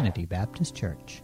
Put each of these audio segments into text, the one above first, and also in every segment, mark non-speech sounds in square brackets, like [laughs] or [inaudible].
Trinity Baptist Church.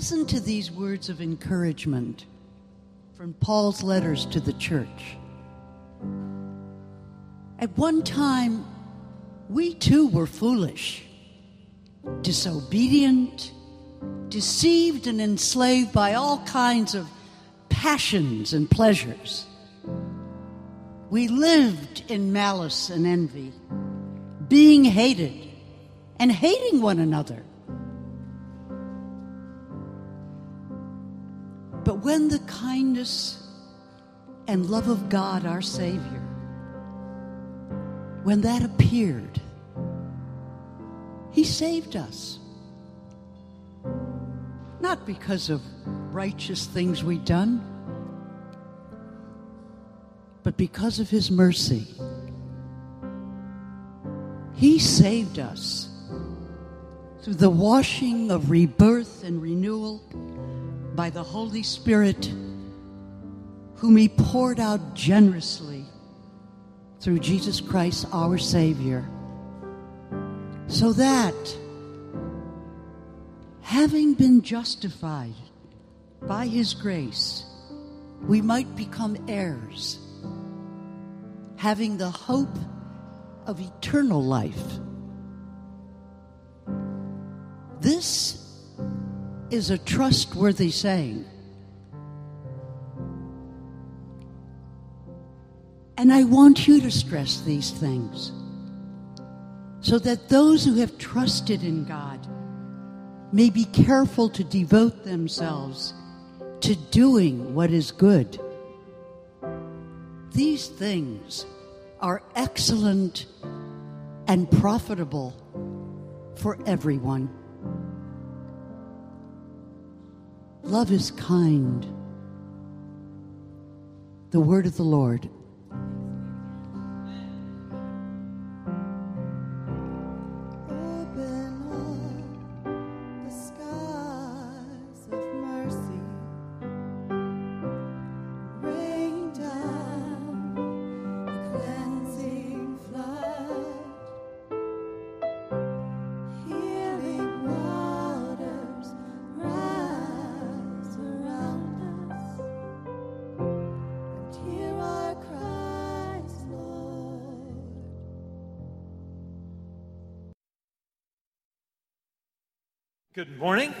Listen to these words of encouragement from Paul's letters to the church. At one time, we too were foolish, disobedient, deceived, and enslaved by all kinds of passions and pleasures. We lived in malice and envy, being hated and hating one another. The kindness and love of God, our Savior, when that appeared, He saved us. Not because of righteous things we'd done, but because of His mercy. He saved us through the washing of rebirth and renewal by the Holy Spirit, whom He poured out generously through Jesus Christ our Savior, so that, having been justified by His grace, we might become heirs, having the hope of eternal life. This is a trustworthy saying. And I want you to stress these things so that those who have trusted in God may be careful to devote themselves to doing what is good. These things are excellent and profitable for everyone. Love is kind. The word of the Lord. Good morning.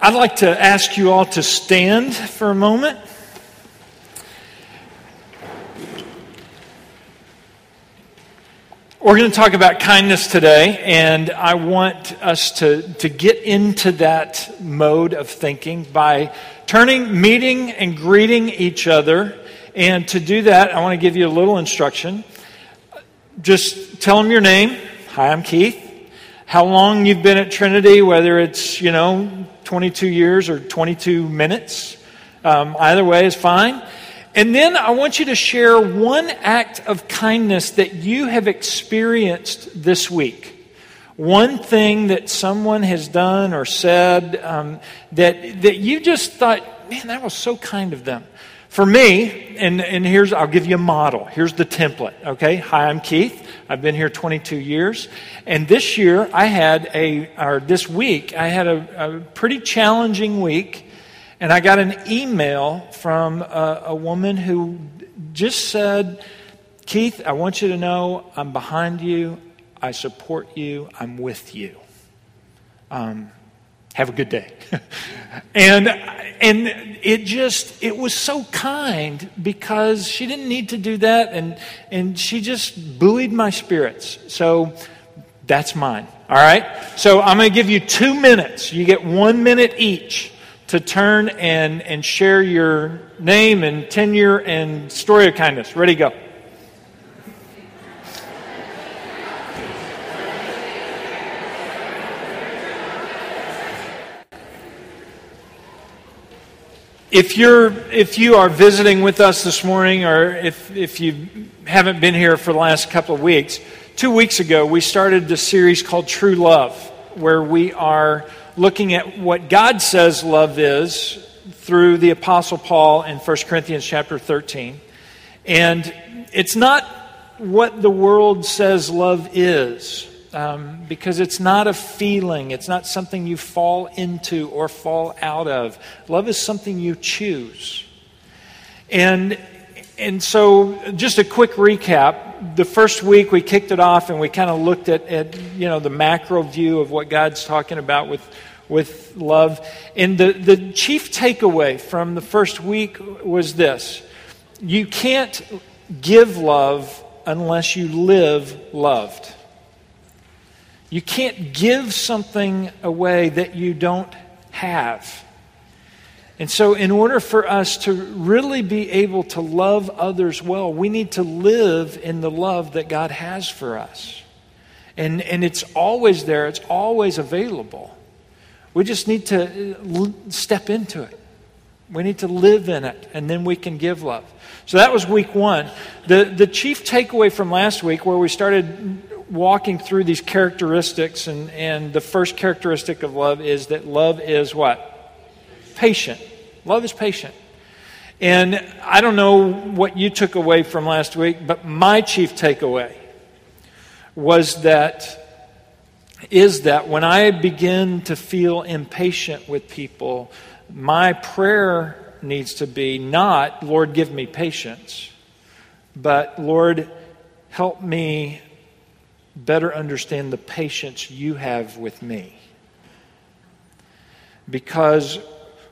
I'd like to ask you all to stand for a moment. We're going to talk about kindness today, and I want us to, to get into that mode of thinking by turning, meeting, and greeting each other. And to do that, I want to give you a little instruction. Just tell them your name. Hi, I'm Keith. How long you've been at Trinity, whether it's, you know, 22 years or 22 minutes. Um, either way is fine. And then I want you to share one act of kindness that you have experienced this week. One thing that someone has done or said um, that, that you just thought, man, that was so kind of them. For me, and, and here's, I'll give you a model. Here's the template, okay? Hi, I'm Keith. I've been here 22 years. And this year, I had a, or this week, I had a, a pretty challenging week and I got an email from a, a woman who just said, Keith, I want you to know I'm behind you. I support you. I'm with you. Um, have a good day. [laughs] and and it just it was so kind because she didn't need to do that and and she just buoyed my spirits. So that's mine. All right? So I'm going to give you 2 minutes. You get 1 minute each to turn and, and share your name and tenure and story of kindness. Ready, go. If you're if you are visiting with us this morning or if if you haven't been here for the last couple of weeks, 2 weeks ago we started this series called True Love where we are looking at what God says love is through the Apostle Paul in 1 Corinthians chapter 13. And it's not what the world says love is, um, because it's not a feeling, it's not something you fall into or fall out of. Love is something you choose. And and so, just a quick recap. The first week we kicked it off and we kind of looked at, at, you know, the macro view of what God's talking about with, with love. And the, the chief takeaway from the first week was this you can't give love unless you live loved. You can't give something away that you don't have. And so, in order for us to really be able to love others well, we need to live in the love that God has for us. And, and it's always there, it's always available. We just need to uh, step into it. We need to live in it, and then we can give love. So that was week one. The, the chief takeaway from last week, where we started walking through these characteristics, and, and the first characteristic of love is that love is what? Patient. Love is patient. And I don't know what you took away from last week, but my chief takeaway was that is that when I begin to feel impatient with people, my prayer needs to be not, Lord, give me patience, but Lord, help me better understand the patience you have with me. Because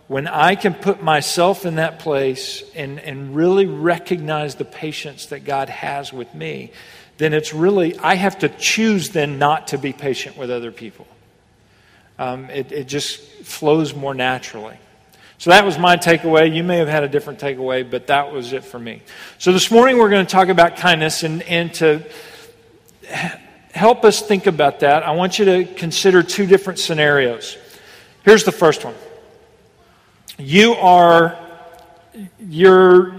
when I can put myself in that place and, and really recognize the patience that God has with me, then it's really, I have to choose then not to be patient with other people. Um, it, it just flows more naturally. So that was my takeaway. You may have had a different takeaway, but that was it for me. So this morning we're going to talk about kindness, and, and to help us think about that, I want you to consider two different scenarios. Here's the first one. You are you're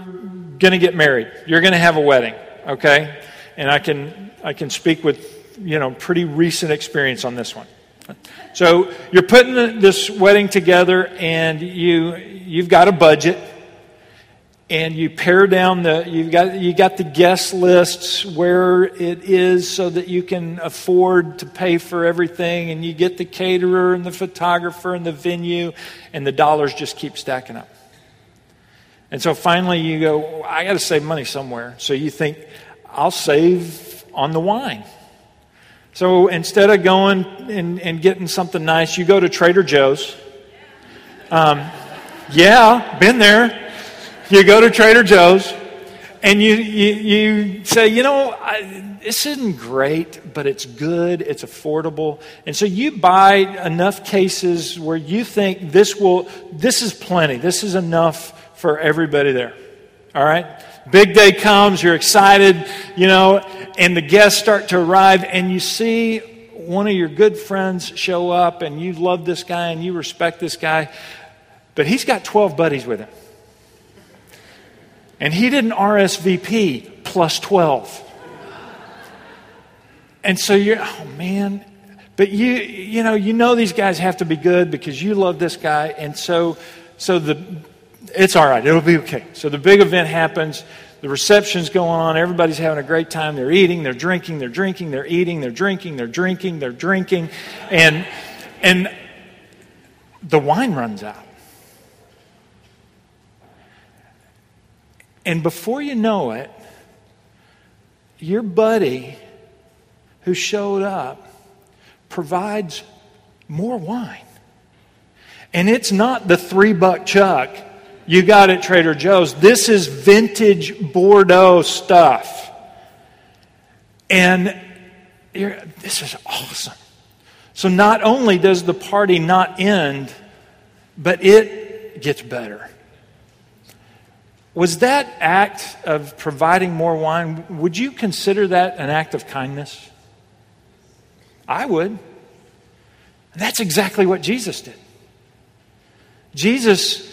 going to get married. You're going to have a wedding okay? And i can i can speak with you know pretty recent experience on this one. So you're putting this wedding together and you you've got a budget and you pare down the you've got you got the guest lists where it is so that you can afford to pay for everything and you get the caterer and the photographer and the venue and the dollars just keep stacking up and so finally you go i got to save money somewhere so you think i'll save on the wine So instead of going and, and getting something nice, you go to Trader Joe's. Um, yeah, been there. You go to Trader Joe's and you, you, you say, you know, I, this isn't great, but it's good, it's affordable. And so you buy enough cases where you think this will, this is plenty, this is enough for everybody there. All right? Big day comes, you're excited, you know, and the guests start to arrive, and you see one of your good friends show up, and you love this guy and you respect this guy, but he's got 12 buddies with him. And he didn't RSVP plus 12. And so you're, oh man. But you, you know, you know these guys have to be good because you love this guy. And so, so the, it's all right. It'll be okay. So the big event happens. The reception's going on. Everybody's having a great time. They're eating, they're drinking, they're drinking, they're eating, they're drinking, they're drinking, they're drinking. And, and the wine runs out. And before you know it, your buddy who showed up provides more wine. And it's not the three buck chuck you got at Trader Joe's. This is vintage Bordeaux stuff. And this is awesome. So not only does the party not end, but it gets better. Was that act of providing more wine, would you consider that an act of kindness? I would. That's exactly what Jesus did. Jesus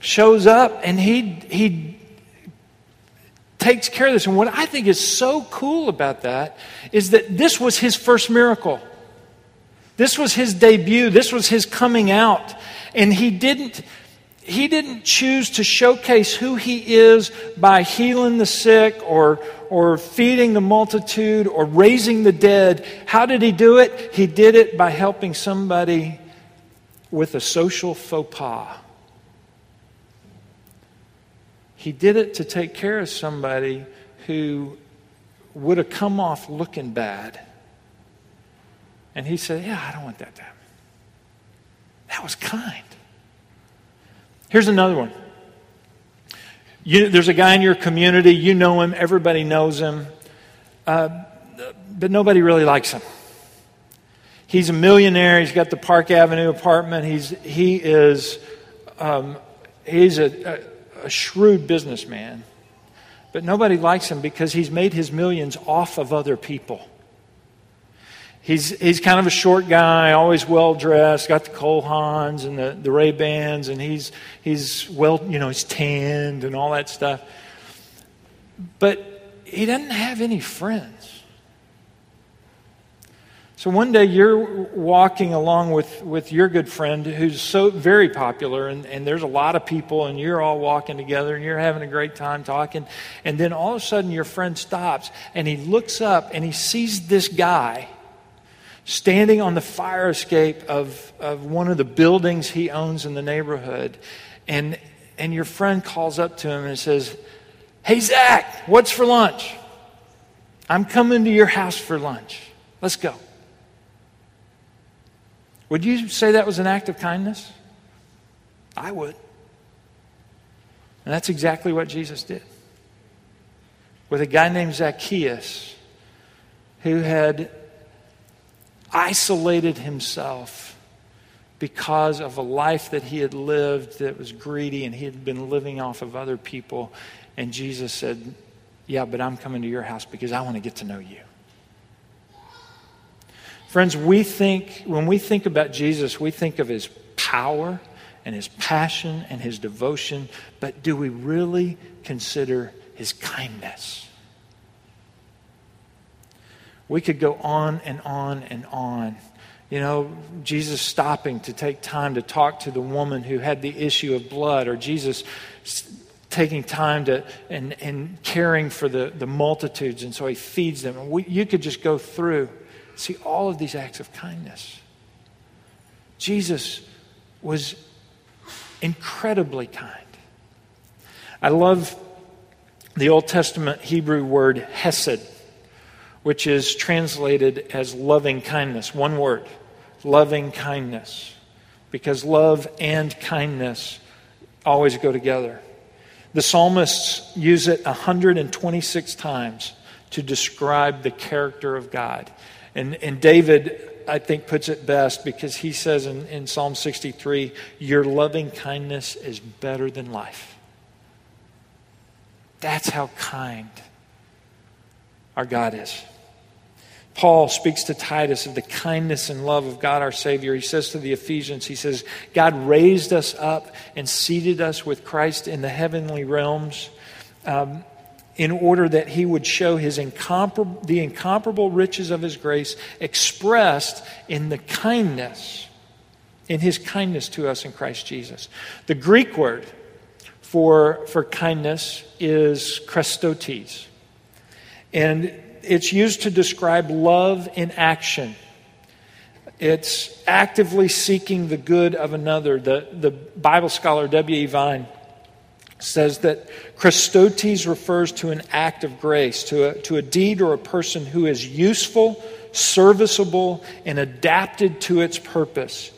shows up and he, he takes care of this. And what I think is so cool about that is that this was his first miracle. This was his debut. This was his coming out. And he didn't, he didn't choose to showcase who he is by healing the sick or, or feeding the multitude or raising the dead. How did he do it? He did it by helping somebody with a social faux pas. He did it to take care of somebody who would have come off looking bad. And he said, Yeah, I don't want that to happen. That was kind. Here's another one. You, there's a guy in your community, you know him, everybody knows him, uh, but nobody really likes him. He's a millionaire. He's got the Park Avenue apartment. He's, he is um, he's a, a, a shrewd businessman, but nobody likes him because he's made his millions off of other people. He's, he's kind of a short guy, always well dressed, got the Cole Haans and the, the Ray Bans, and he's, he's well, you know, he's tanned and all that stuff. But he doesn't have any friends. So one day you're walking along with, with your good friend who's so very popular, and, and there's a lot of people, and you're all walking together, and you're having a great time talking. And then all of a sudden, your friend stops, and he looks up, and he sees this guy standing on the fire escape of, of one of the buildings he owns in the neighborhood. And, and your friend calls up to him and says, Hey, Zach, what's for lunch? I'm coming to your house for lunch. Let's go. Would you say that was an act of kindness? I would. And that's exactly what Jesus did. With a guy named Zacchaeus who had isolated himself because of a life that he had lived that was greedy and he had been living off of other people. And Jesus said, Yeah, but I'm coming to your house because I want to get to know you. Friends, we think, when we think about Jesus, we think of his power and his passion and his devotion, but do we really consider his kindness? We could go on and on and on. You know, Jesus stopping to take time to talk to the woman who had the issue of blood, or Jesus taking time to and, and caring for the, the multitudes, and so he feeds them. We, you could just go through. See all of these acts of kindness. Jesus was incredibly kind. I love the Old Testament Hebrew word hesed, which is translated as loving kindness. One word loving kindness. Because love and kindness always go together. The psalmists use it 126 times to describe the character of God. And, and David, I think, puts it best because he says in, in Psalm 63 Your loving kindness is better than life. That's how kind our God is. Paul speaks to Titus of the kindness and love of God our Savior. He says to the Ephesians, he says, God raised us up and seated us with Christ in the heavenly realms um, in order that he would show his incomparable, the incomparable riches of his grace expressed in the kindness, in his kindness to us in Christ Jesus. The Greek word for, for kindness is Christotes. And it's used to describe love in action. It's actively seeking the good of another. The, the Bible scholar W.E. Vine says that Christotes refers to an act of grace, to a, to a deed or a person who is useful, serviceable, and adapted to its purpose.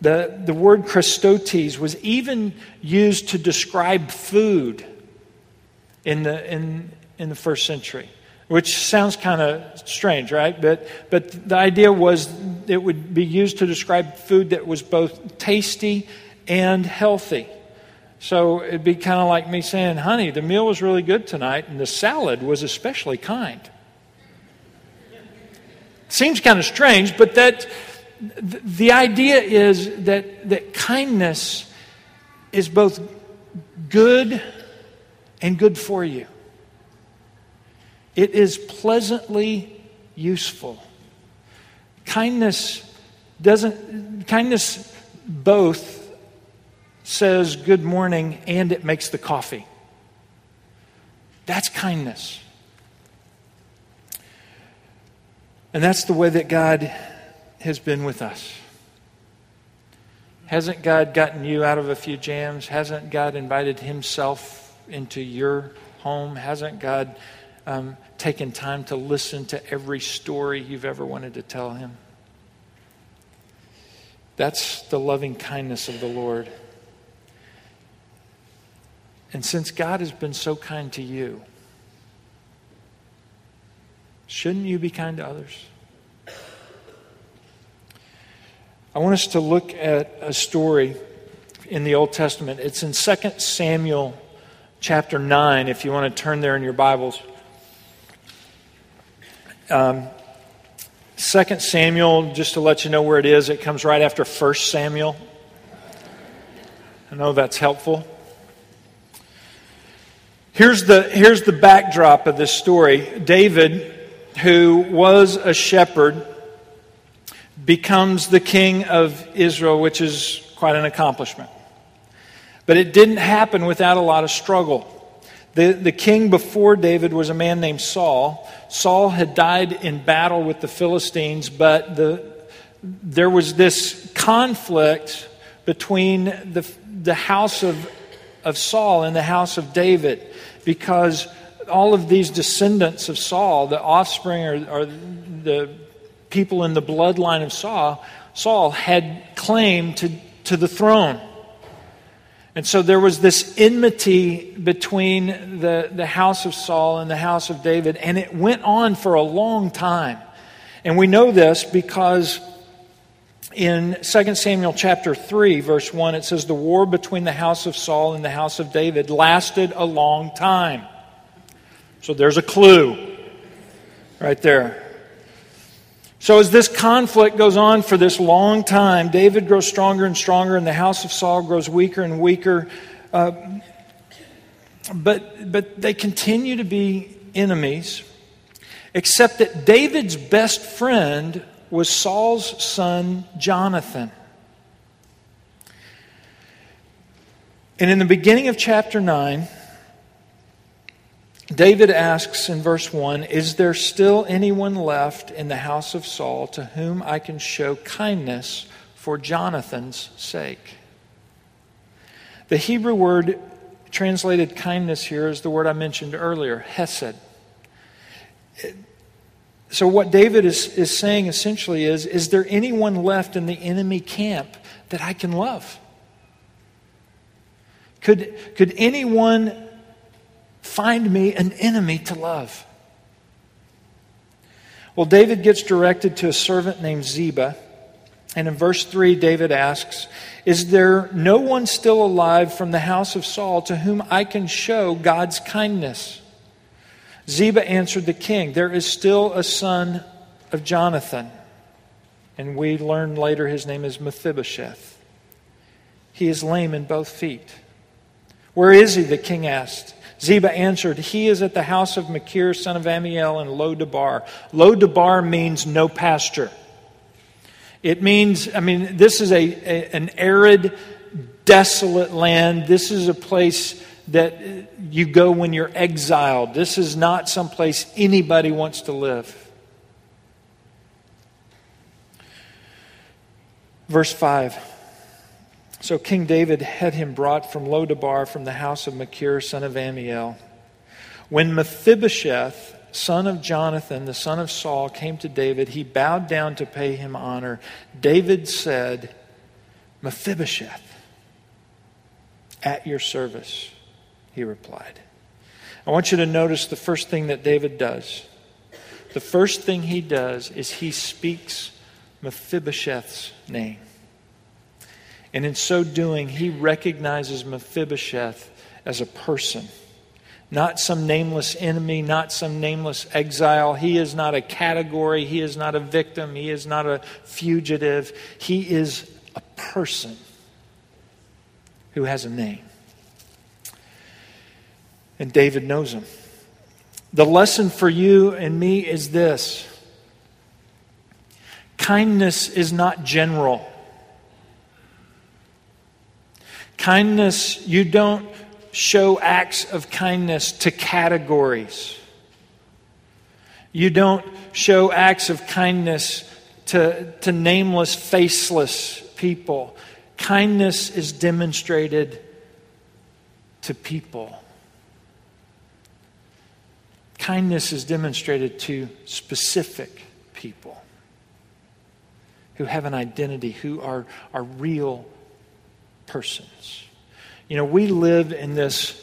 The, the word Christotes was even used to describe food in the, in, in the first century which sounds kind of strange, right? But, but the idea was it would be used to describe food that was both tasty and healthy. So it'd be kind of like me saying, honey, the meal was really good tonight, and the salad was especially kind. Seems kind of strange, but that the idea is that, that kindness is both good and good for you. It is pleasantly useful. Kindness doesn't, kindness both says good morning and it makes the coffee. That's kindness. And that's the way that God has been with us. Hasn't God gotten you out of a few jams? Hasn't God invited Himself into your home? Hasn't God um, taken time to listen to every story you've ever wanted to tell him. That's the loving kindness of the Lord. And since God has been so kind to you, shouldn't you be kind to others? I want us to look at a story in the Old Testament. It's in 2 Samuel chapter 9, if you want to turn there in your Bibles. Um, 2 Samuel, just to let you know where it is, it comes right after 1 Samuel. I know that's helpful. Here's the, here's the backdrop of this story David, who was a shepherd, becomes the king of Israel, which is quite an accomplishment. But it didn't happen without a lot of struggle. The, the king before David was a man named Saul. Saul had died in battle with the Philistines, but the, there was this conflict between the, the house of, of Saul and the house of David because all of these descendants of Saul, the offspring or, or the people in the bloodline of Saul, Saul had claim to, to the throne. And so there was this enmity between the, the house of Saul and the house of David, and it went on for a long time. And we know this because in 2 Samuel chapter 3, verse 1, it says, The war between the house of Saul and the house of David lasted a long time. So there's a clue right there. So, as this conflict goes on for this long time, David grows stronger and stronger, and the house of Saul grows weaker and weaker. Uh, but, but they continue to be enemies, except that David's best friend was Saul's son, Jonathan. And in the beginning of chapter 9, David asks in verse 1 Is there still anyone left in the house of Saul to whom I can show kindness for Jonathan's sake? The Hebrew word translated kindness here is the word I mentioned earlier, hesed. So, what David is, is saying essentially is Is there anyone left in the enemy camp that I can love? Could, could anyone find me an enemy to love? Well, David gets directed to a servant named Ziba. And in verse 3, David asks, Is there no one still alive from the house of Saul to whom I can show God's kindness? Ziba answered the king, There is still a son of Jonathan. And we learn later his name is Mephibosheth. He is lame in both feet. Where is he? the king asked. Ziba answered, He is at the house of Machir, son of Amiel, in Lo Debar. Lo Debar means no pasture. It means, I mean, this is a, a, an arid, desolate land. This is a place that you go when you're exiled. This is not some place anybody wants to live. Verse 5. So King David had him brought from Lo Debar from the house of Machir, son of Amiel. When Mephibosheth, son of Jonathan, the son of Saul, came to David, he bowed down to pay him honor. David said, Mephibosheth, at your service, he replied. I want you to notice the first thing that David does. The first thing he does is he speaks Mephibosheth's name. And in so doing, he recognizes Mephibosheth as a person, not some nameless enemy, not some nameless exile. He is not a category, he is not a victim, he is not a fugitive. He is a person who has a name. And David knows him. The lesson for you and me is this kindness is not general. Kindness, you don't show acts of kindness to categories. You don't show acts of kindness to, to nameless, faceless people. Kindness is demonstrated to people. Kindness is demonstrated to specific people who have an identity, who are, are real persons. You know, we live in this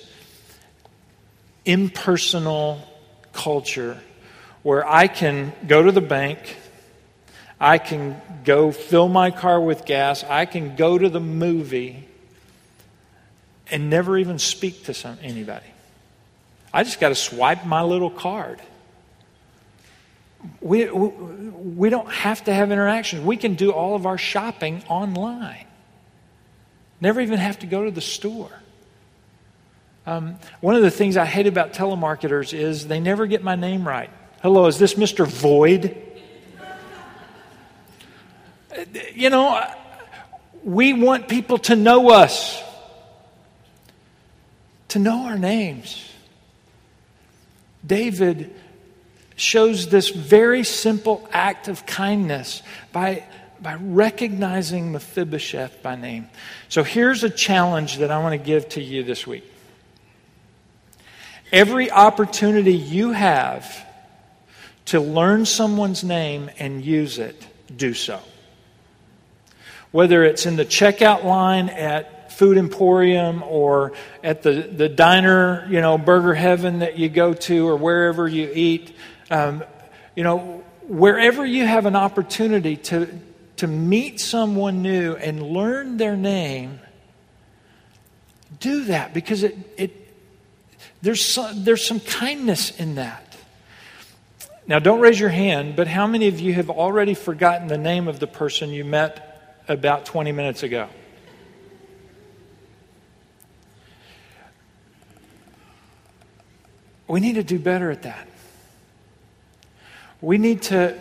impersonal culture where I can go to the bank, I can go fill my car with gas, I can go to the movie and never even speak to some, anybody. I just got to swipe my little card. We, we, we don't have to have interactions. We can do all of our shopping online. Never even have to go to the store. Um, one of the things I hate about telemarketers is they never get my name right. Hello, is this Mr. Void? You know, we want people to know us, to know our names. David shows this very simple act of kindness by, by recognizing Mephibosheth by name. So here's a challenge that I want to give to you this week. Every opportunity you have to learn someone's name and use it, do so. Whether it's in the checkout line at Food Emporium or at the, the diner, you know, Burger Heaven that you go to or wherever you eat, um, you know, wherever you have an opportunity to, to meet someone new and learn their name, do that because it, it, there's, some, there's some kindness in that. Now, don't raise your hand, but how many of you have already forgotten the name of the person you met about 20 minutes ago? We need to do better at that. We need to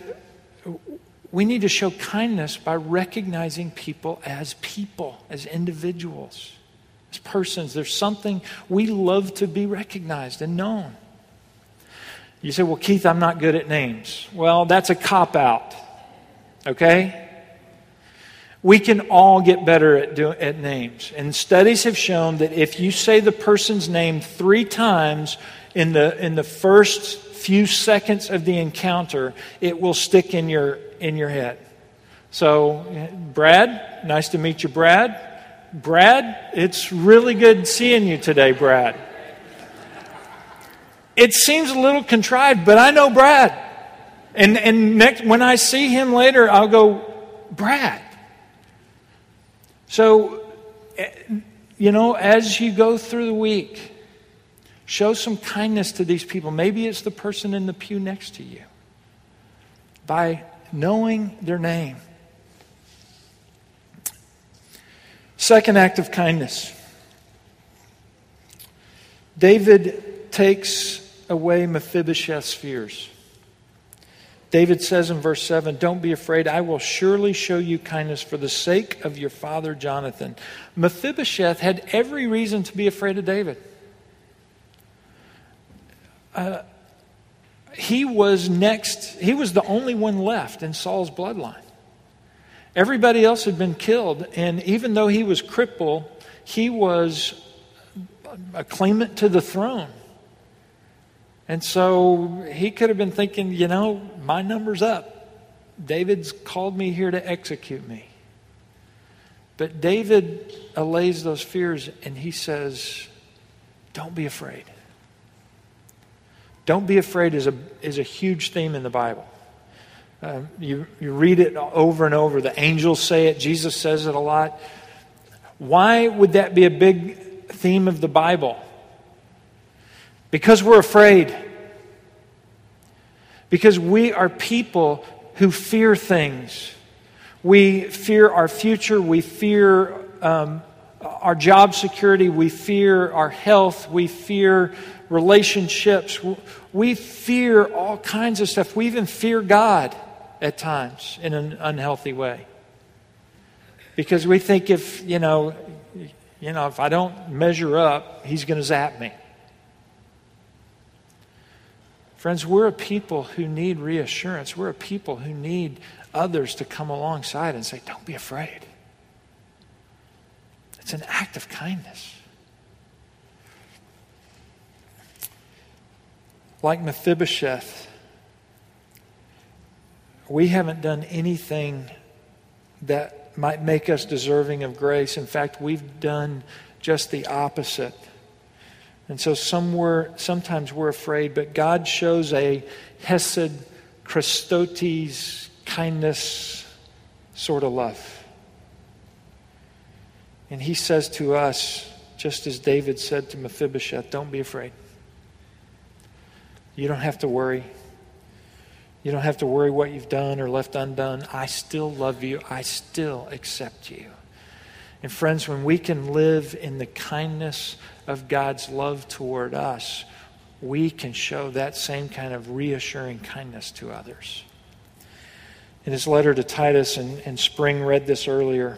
we need to show kindness by recognizing people as people, as individuals, as persons. There's something we love to be recognized and known. You say, Well, Keith, I'm not good at names. Well, that's a cop out. Okay? We can all get better at, do, at names. And studies have shown that if you say the person's name three times in the, in the first few seconds of the encounter, it will stick in your, in your head. So, Brad, nice to meet you, Brad. Brad, it's really good seeing you today, Brad. It seems a little contrived, but I know Brad. And, and next, when I see him later, I'll go, Brad. So, eh, you know, as you go through the week, show some kindness to these people. Maybe it's the person in the pew next to you by knowing their name. Second act of kindness. David takes away Mephibosheth's fears. David says in verse 7 Don't be afraid, I will surely show you kindness for the sake of your father Jonathan. Mephibosheth had every reason to be afraid of David. Uh, he was next, he was the only one left in Saul's bloodline. Everybody else had been killed, and even though he was crippled, he was a claimant to the throne. And so he could have been thinking, you know, my number's up. David's called me here to execute me. But David allays those fears and he says, Don't be afraid. Don't be afraid is a, is a huge theme in the Bible. Uh, you, you read it over and over. The angels say it, Jesus says it a lot. Why would that be a big theme of the Bible? Because we're afraid. Because we are people who fear things. We fear our future. We fear um, our job security. We fear our health. We fear relationships. We fear all kinds of stuff. We even fear God at times in an unhealthy way. Because we think if, you know, you know, if I don't measure up, he's going to zap me. Friends, we're a people who need reassurance. We're a people who need others to come alongside and say, Don't be afraid. It's an act of kindness. Like Mephibosheth, we haven't done anything that might make us deserving of grace. In fact, we've done just the opposite. And so somewhere, sometimes we're afraid, but God shows a Hesed, Christotes kindness sort of love. And he says to us, just as David said to Mephibosheth, don't be afraid. You don't have to worry. You don't have to worry what you've done or left undone. I still love you. I still accept you. And friends, when we can live in the kindness of God's love toward us, we can show that same kind of reassuring kindness to others. In his letter to Titus, and, and Spring read this earlier,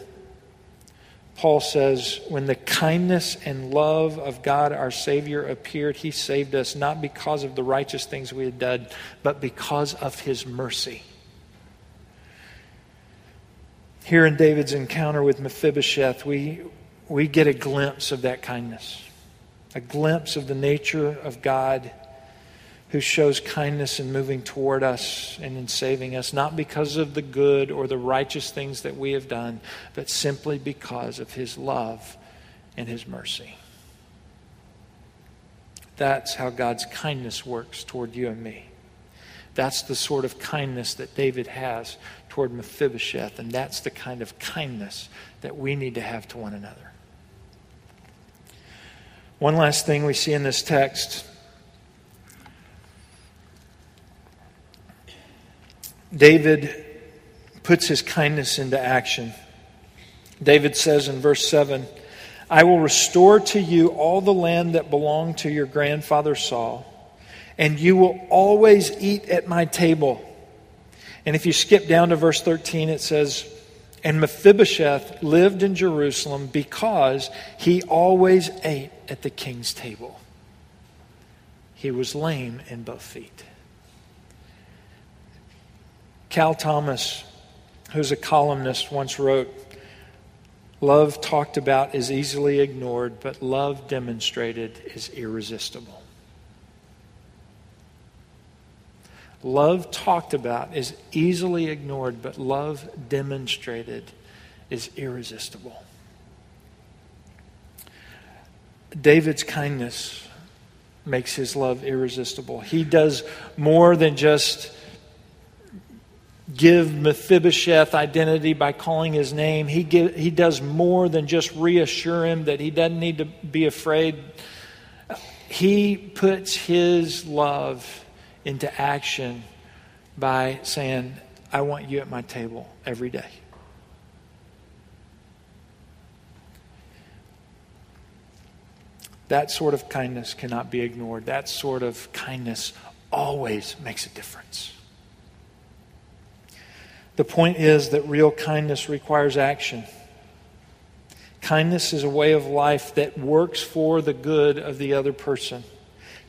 Paul says, When the kindness and love of God our Savior appeared, he saved us not because of the righteous things we had done, but because of his mercy. Here in David's encounter with Mephibosheth, we, we get a glimpse of that kindness, a glimpse of the nature of God who shows kindness in moving toward us and in saving us, not because of the good or the righteous things that we have done, but simply because of his love and his mercy. That's how God's kindness works toward you and me. That's the sort of kindness that David has toward Mephibosheth, and that's the kind of kindness that we need to have to one another. One last thing we see in this text David puts his kindness into action. David says in verse 7 I will restore to you all the land that belonged to your grandfather Saul, and you will always eat at my table. And if you skip down to verse 13, it says, And Mephibosheth lived in Jerusalem because he always ate at the king's table. He was lame in both feet. Cal Thomas, who's a columnist, once wrote Love talked about is easily ignored, but love demonstrated is irresistible. Love talked about is easily ignored, but love demonstrated is irresistible. David's kindness makes his love irresistible. He does more than just give Mephibosheth identity by calling his name. He, give, he does more than just reassure him that he doesn't need to be afraid. He puts his love into action by saying, I want you at my table every day. That sort of kindness cannot be ignored. That sort of kindness always makes a difference. The point is that real kindness requires action. Kindness is a way of life that works for the good of the other person.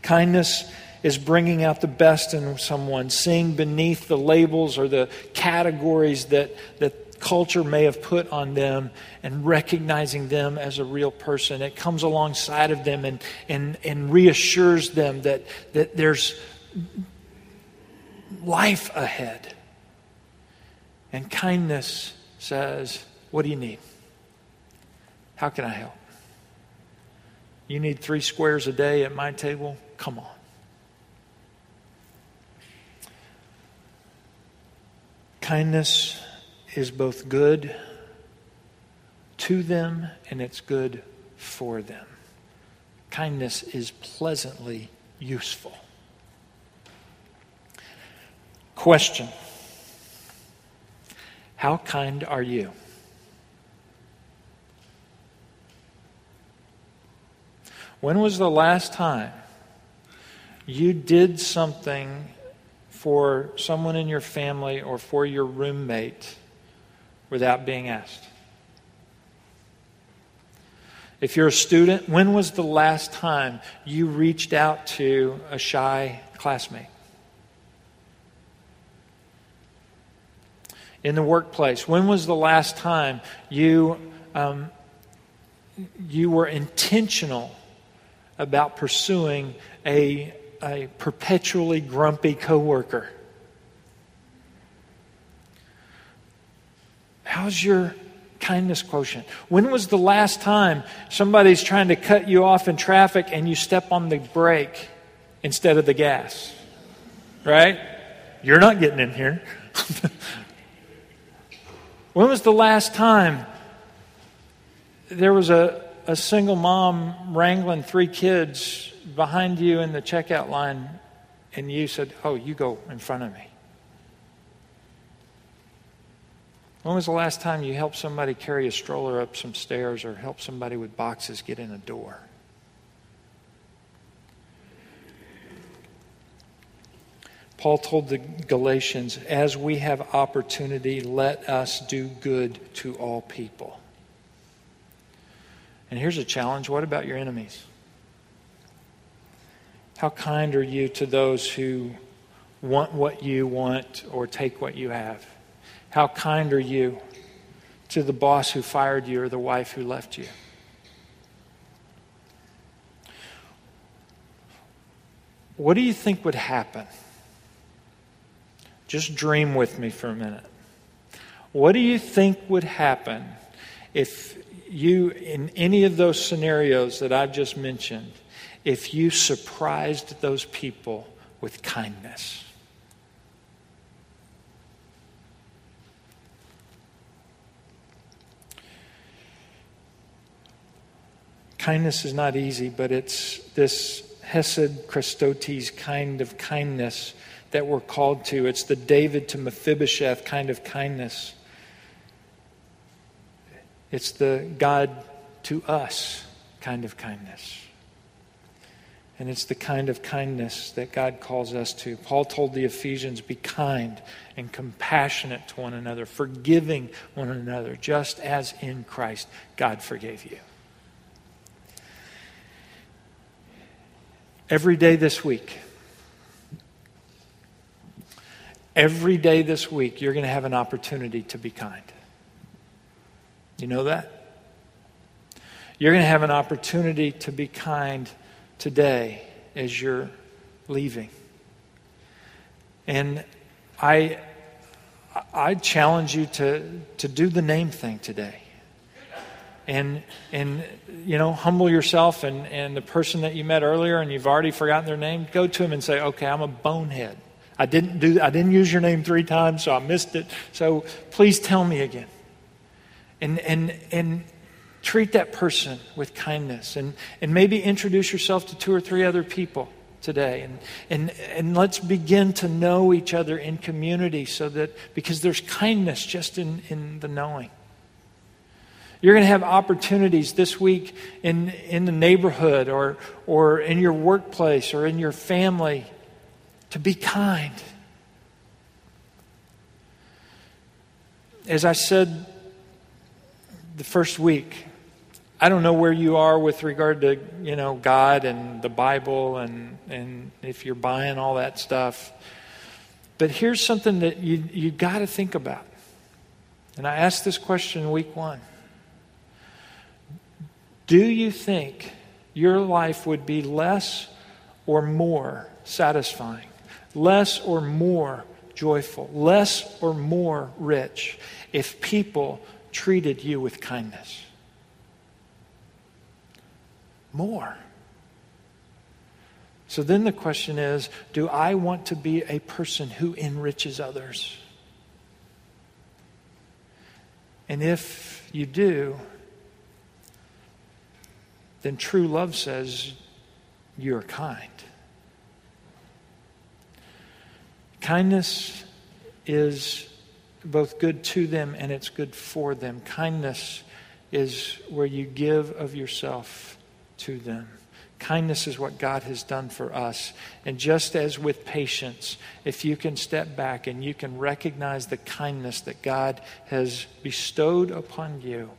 Kindness is bringing out the best in someone, seeing beneath the labels or the categories that, that culture may have put on them and recognizing them as a real person. It comes alongside of them and, and, and reassures them that, that there's life ahead. And kindness says, What do you need? How can I help? You need three squares a day at my table? Come on. Kindness is both good to them and it's good for them. Kindness is pleasantly useful. Question How kind are you? When was the last time you did something for someone in your family or for your roommate without being asked? If you're a student, when was the last time you reached out to a shy classmate? In the workplace, when was the last time you, um, you were intentional about pursuing a, a perpetually grumpy coworker? How's your kindness quotient? When was the last time somebody's trying to cut you off in traffic and you step on the brake instead of the gas? Right? You're not getting in here. [laughs] when was the last time there was a, a single mom wrangling three kids behind you in the checkout line and you said, Oh, you go in front of me? When was the last time you helped somebody carry a stroller up some stairs or helped somebody with boxes get in a door? Paul told the Galatians, as we have opportunity, let us do good to all people. And here's a challenge what about your enemies? How kind are you to those who want what you want or take what you have? How kind are you to the boss who fired you or the wife who left you? What do you think would happen? Just dream with me for a minute. What do you think would happen if you, in any of those scenarios that I've just mentioned, if you surprised those people with kindness? Kindness is not easy, but it's this Hesed chrestotes kind of kindness that we're called to. It's the David to Mephibosheth kind of kindness. It's the God to us kind of kindness. And it's the kind of kindness that God calls us to. Paul told the Ephesians, be kind and compassionate to one another, forgiving one another, just as in Christ God forgave you. Every day this week, every day this week, you're going to have an opportunity to be kind. You know that? You're going to have an opportunity to be kind today as you're leaving. And I, I challenge you to, to do the name thing today. And, and you know, humble yourself and, and the person that you met earlier and you've already forgotten their name, go to them and say, okay, I'm a bonehead. I didn't do I didn't use your name three times, so I missed it. So please tell me again. And and and treat that person with kindness and, and maybe introduce yourself to two or three other people today and, and and let's begin to know each other in community so that because there's kindness just in, in the knowing. You're going to have opportunities this week in, in the neighborhood or, or in your workplace or in your family to be kind. As I said the first week, I don't know where you are with regard to, you know, God and the Bible and, and if you're buying all that stuff. But here's something that you, you got to think about. And I asked this question week one. Do you think your life would be less or more satisfying, less or more joyful, less or more rich if people treated you with kindness? More. So then the question is do I want to be a person who enriches others? And if you do, then true love says you're kind. Kindness is both good to them and it's good for them. Kindness is where you give of yourself to them. Kindness is what God has done for us. And just as with patience, if you can step back and you can recognize the kindness that God has bestowed upon you,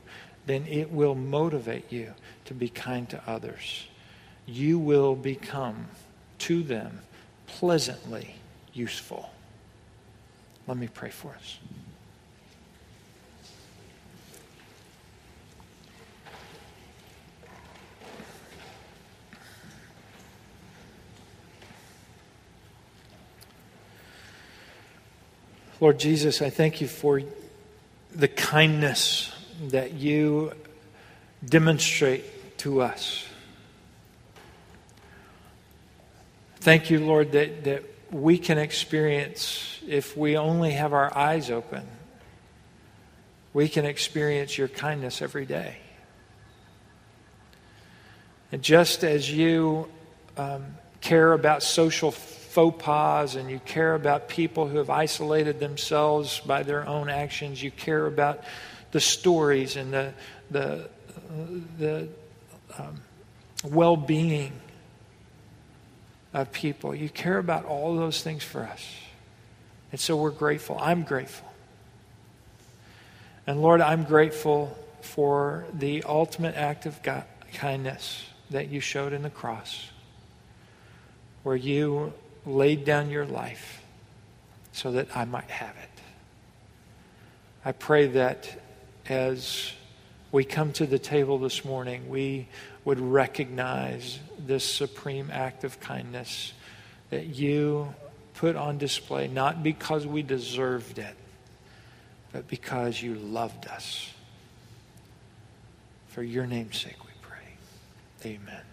then it will motivate you to be kind to others. You will become to them pleasantly useful. Let me pray for us. Lord Jesus, I thank you for the kindness that you demonstrate to us. Thank you, Lord, that, that we can experience, if we only have our eyes open, we can experience your kindness every day. And just as you um, care about social faux pas and you care about people who have isolated themselves by their own actions, you care about the stories and the, the, the um, well being of people. You care about all those things for us. And so we're grateful. I'm grateful. And Lord, I'm grateful for the ultimate act of God, kindness that you showed in the cross, where you laid down your life so that I might have it. I pray that as we come to the table this morning, we would recognize this supreme act of kindness that you put on display, not because we deserved it, but because you loved us. For your name's sake, we pray. Amen.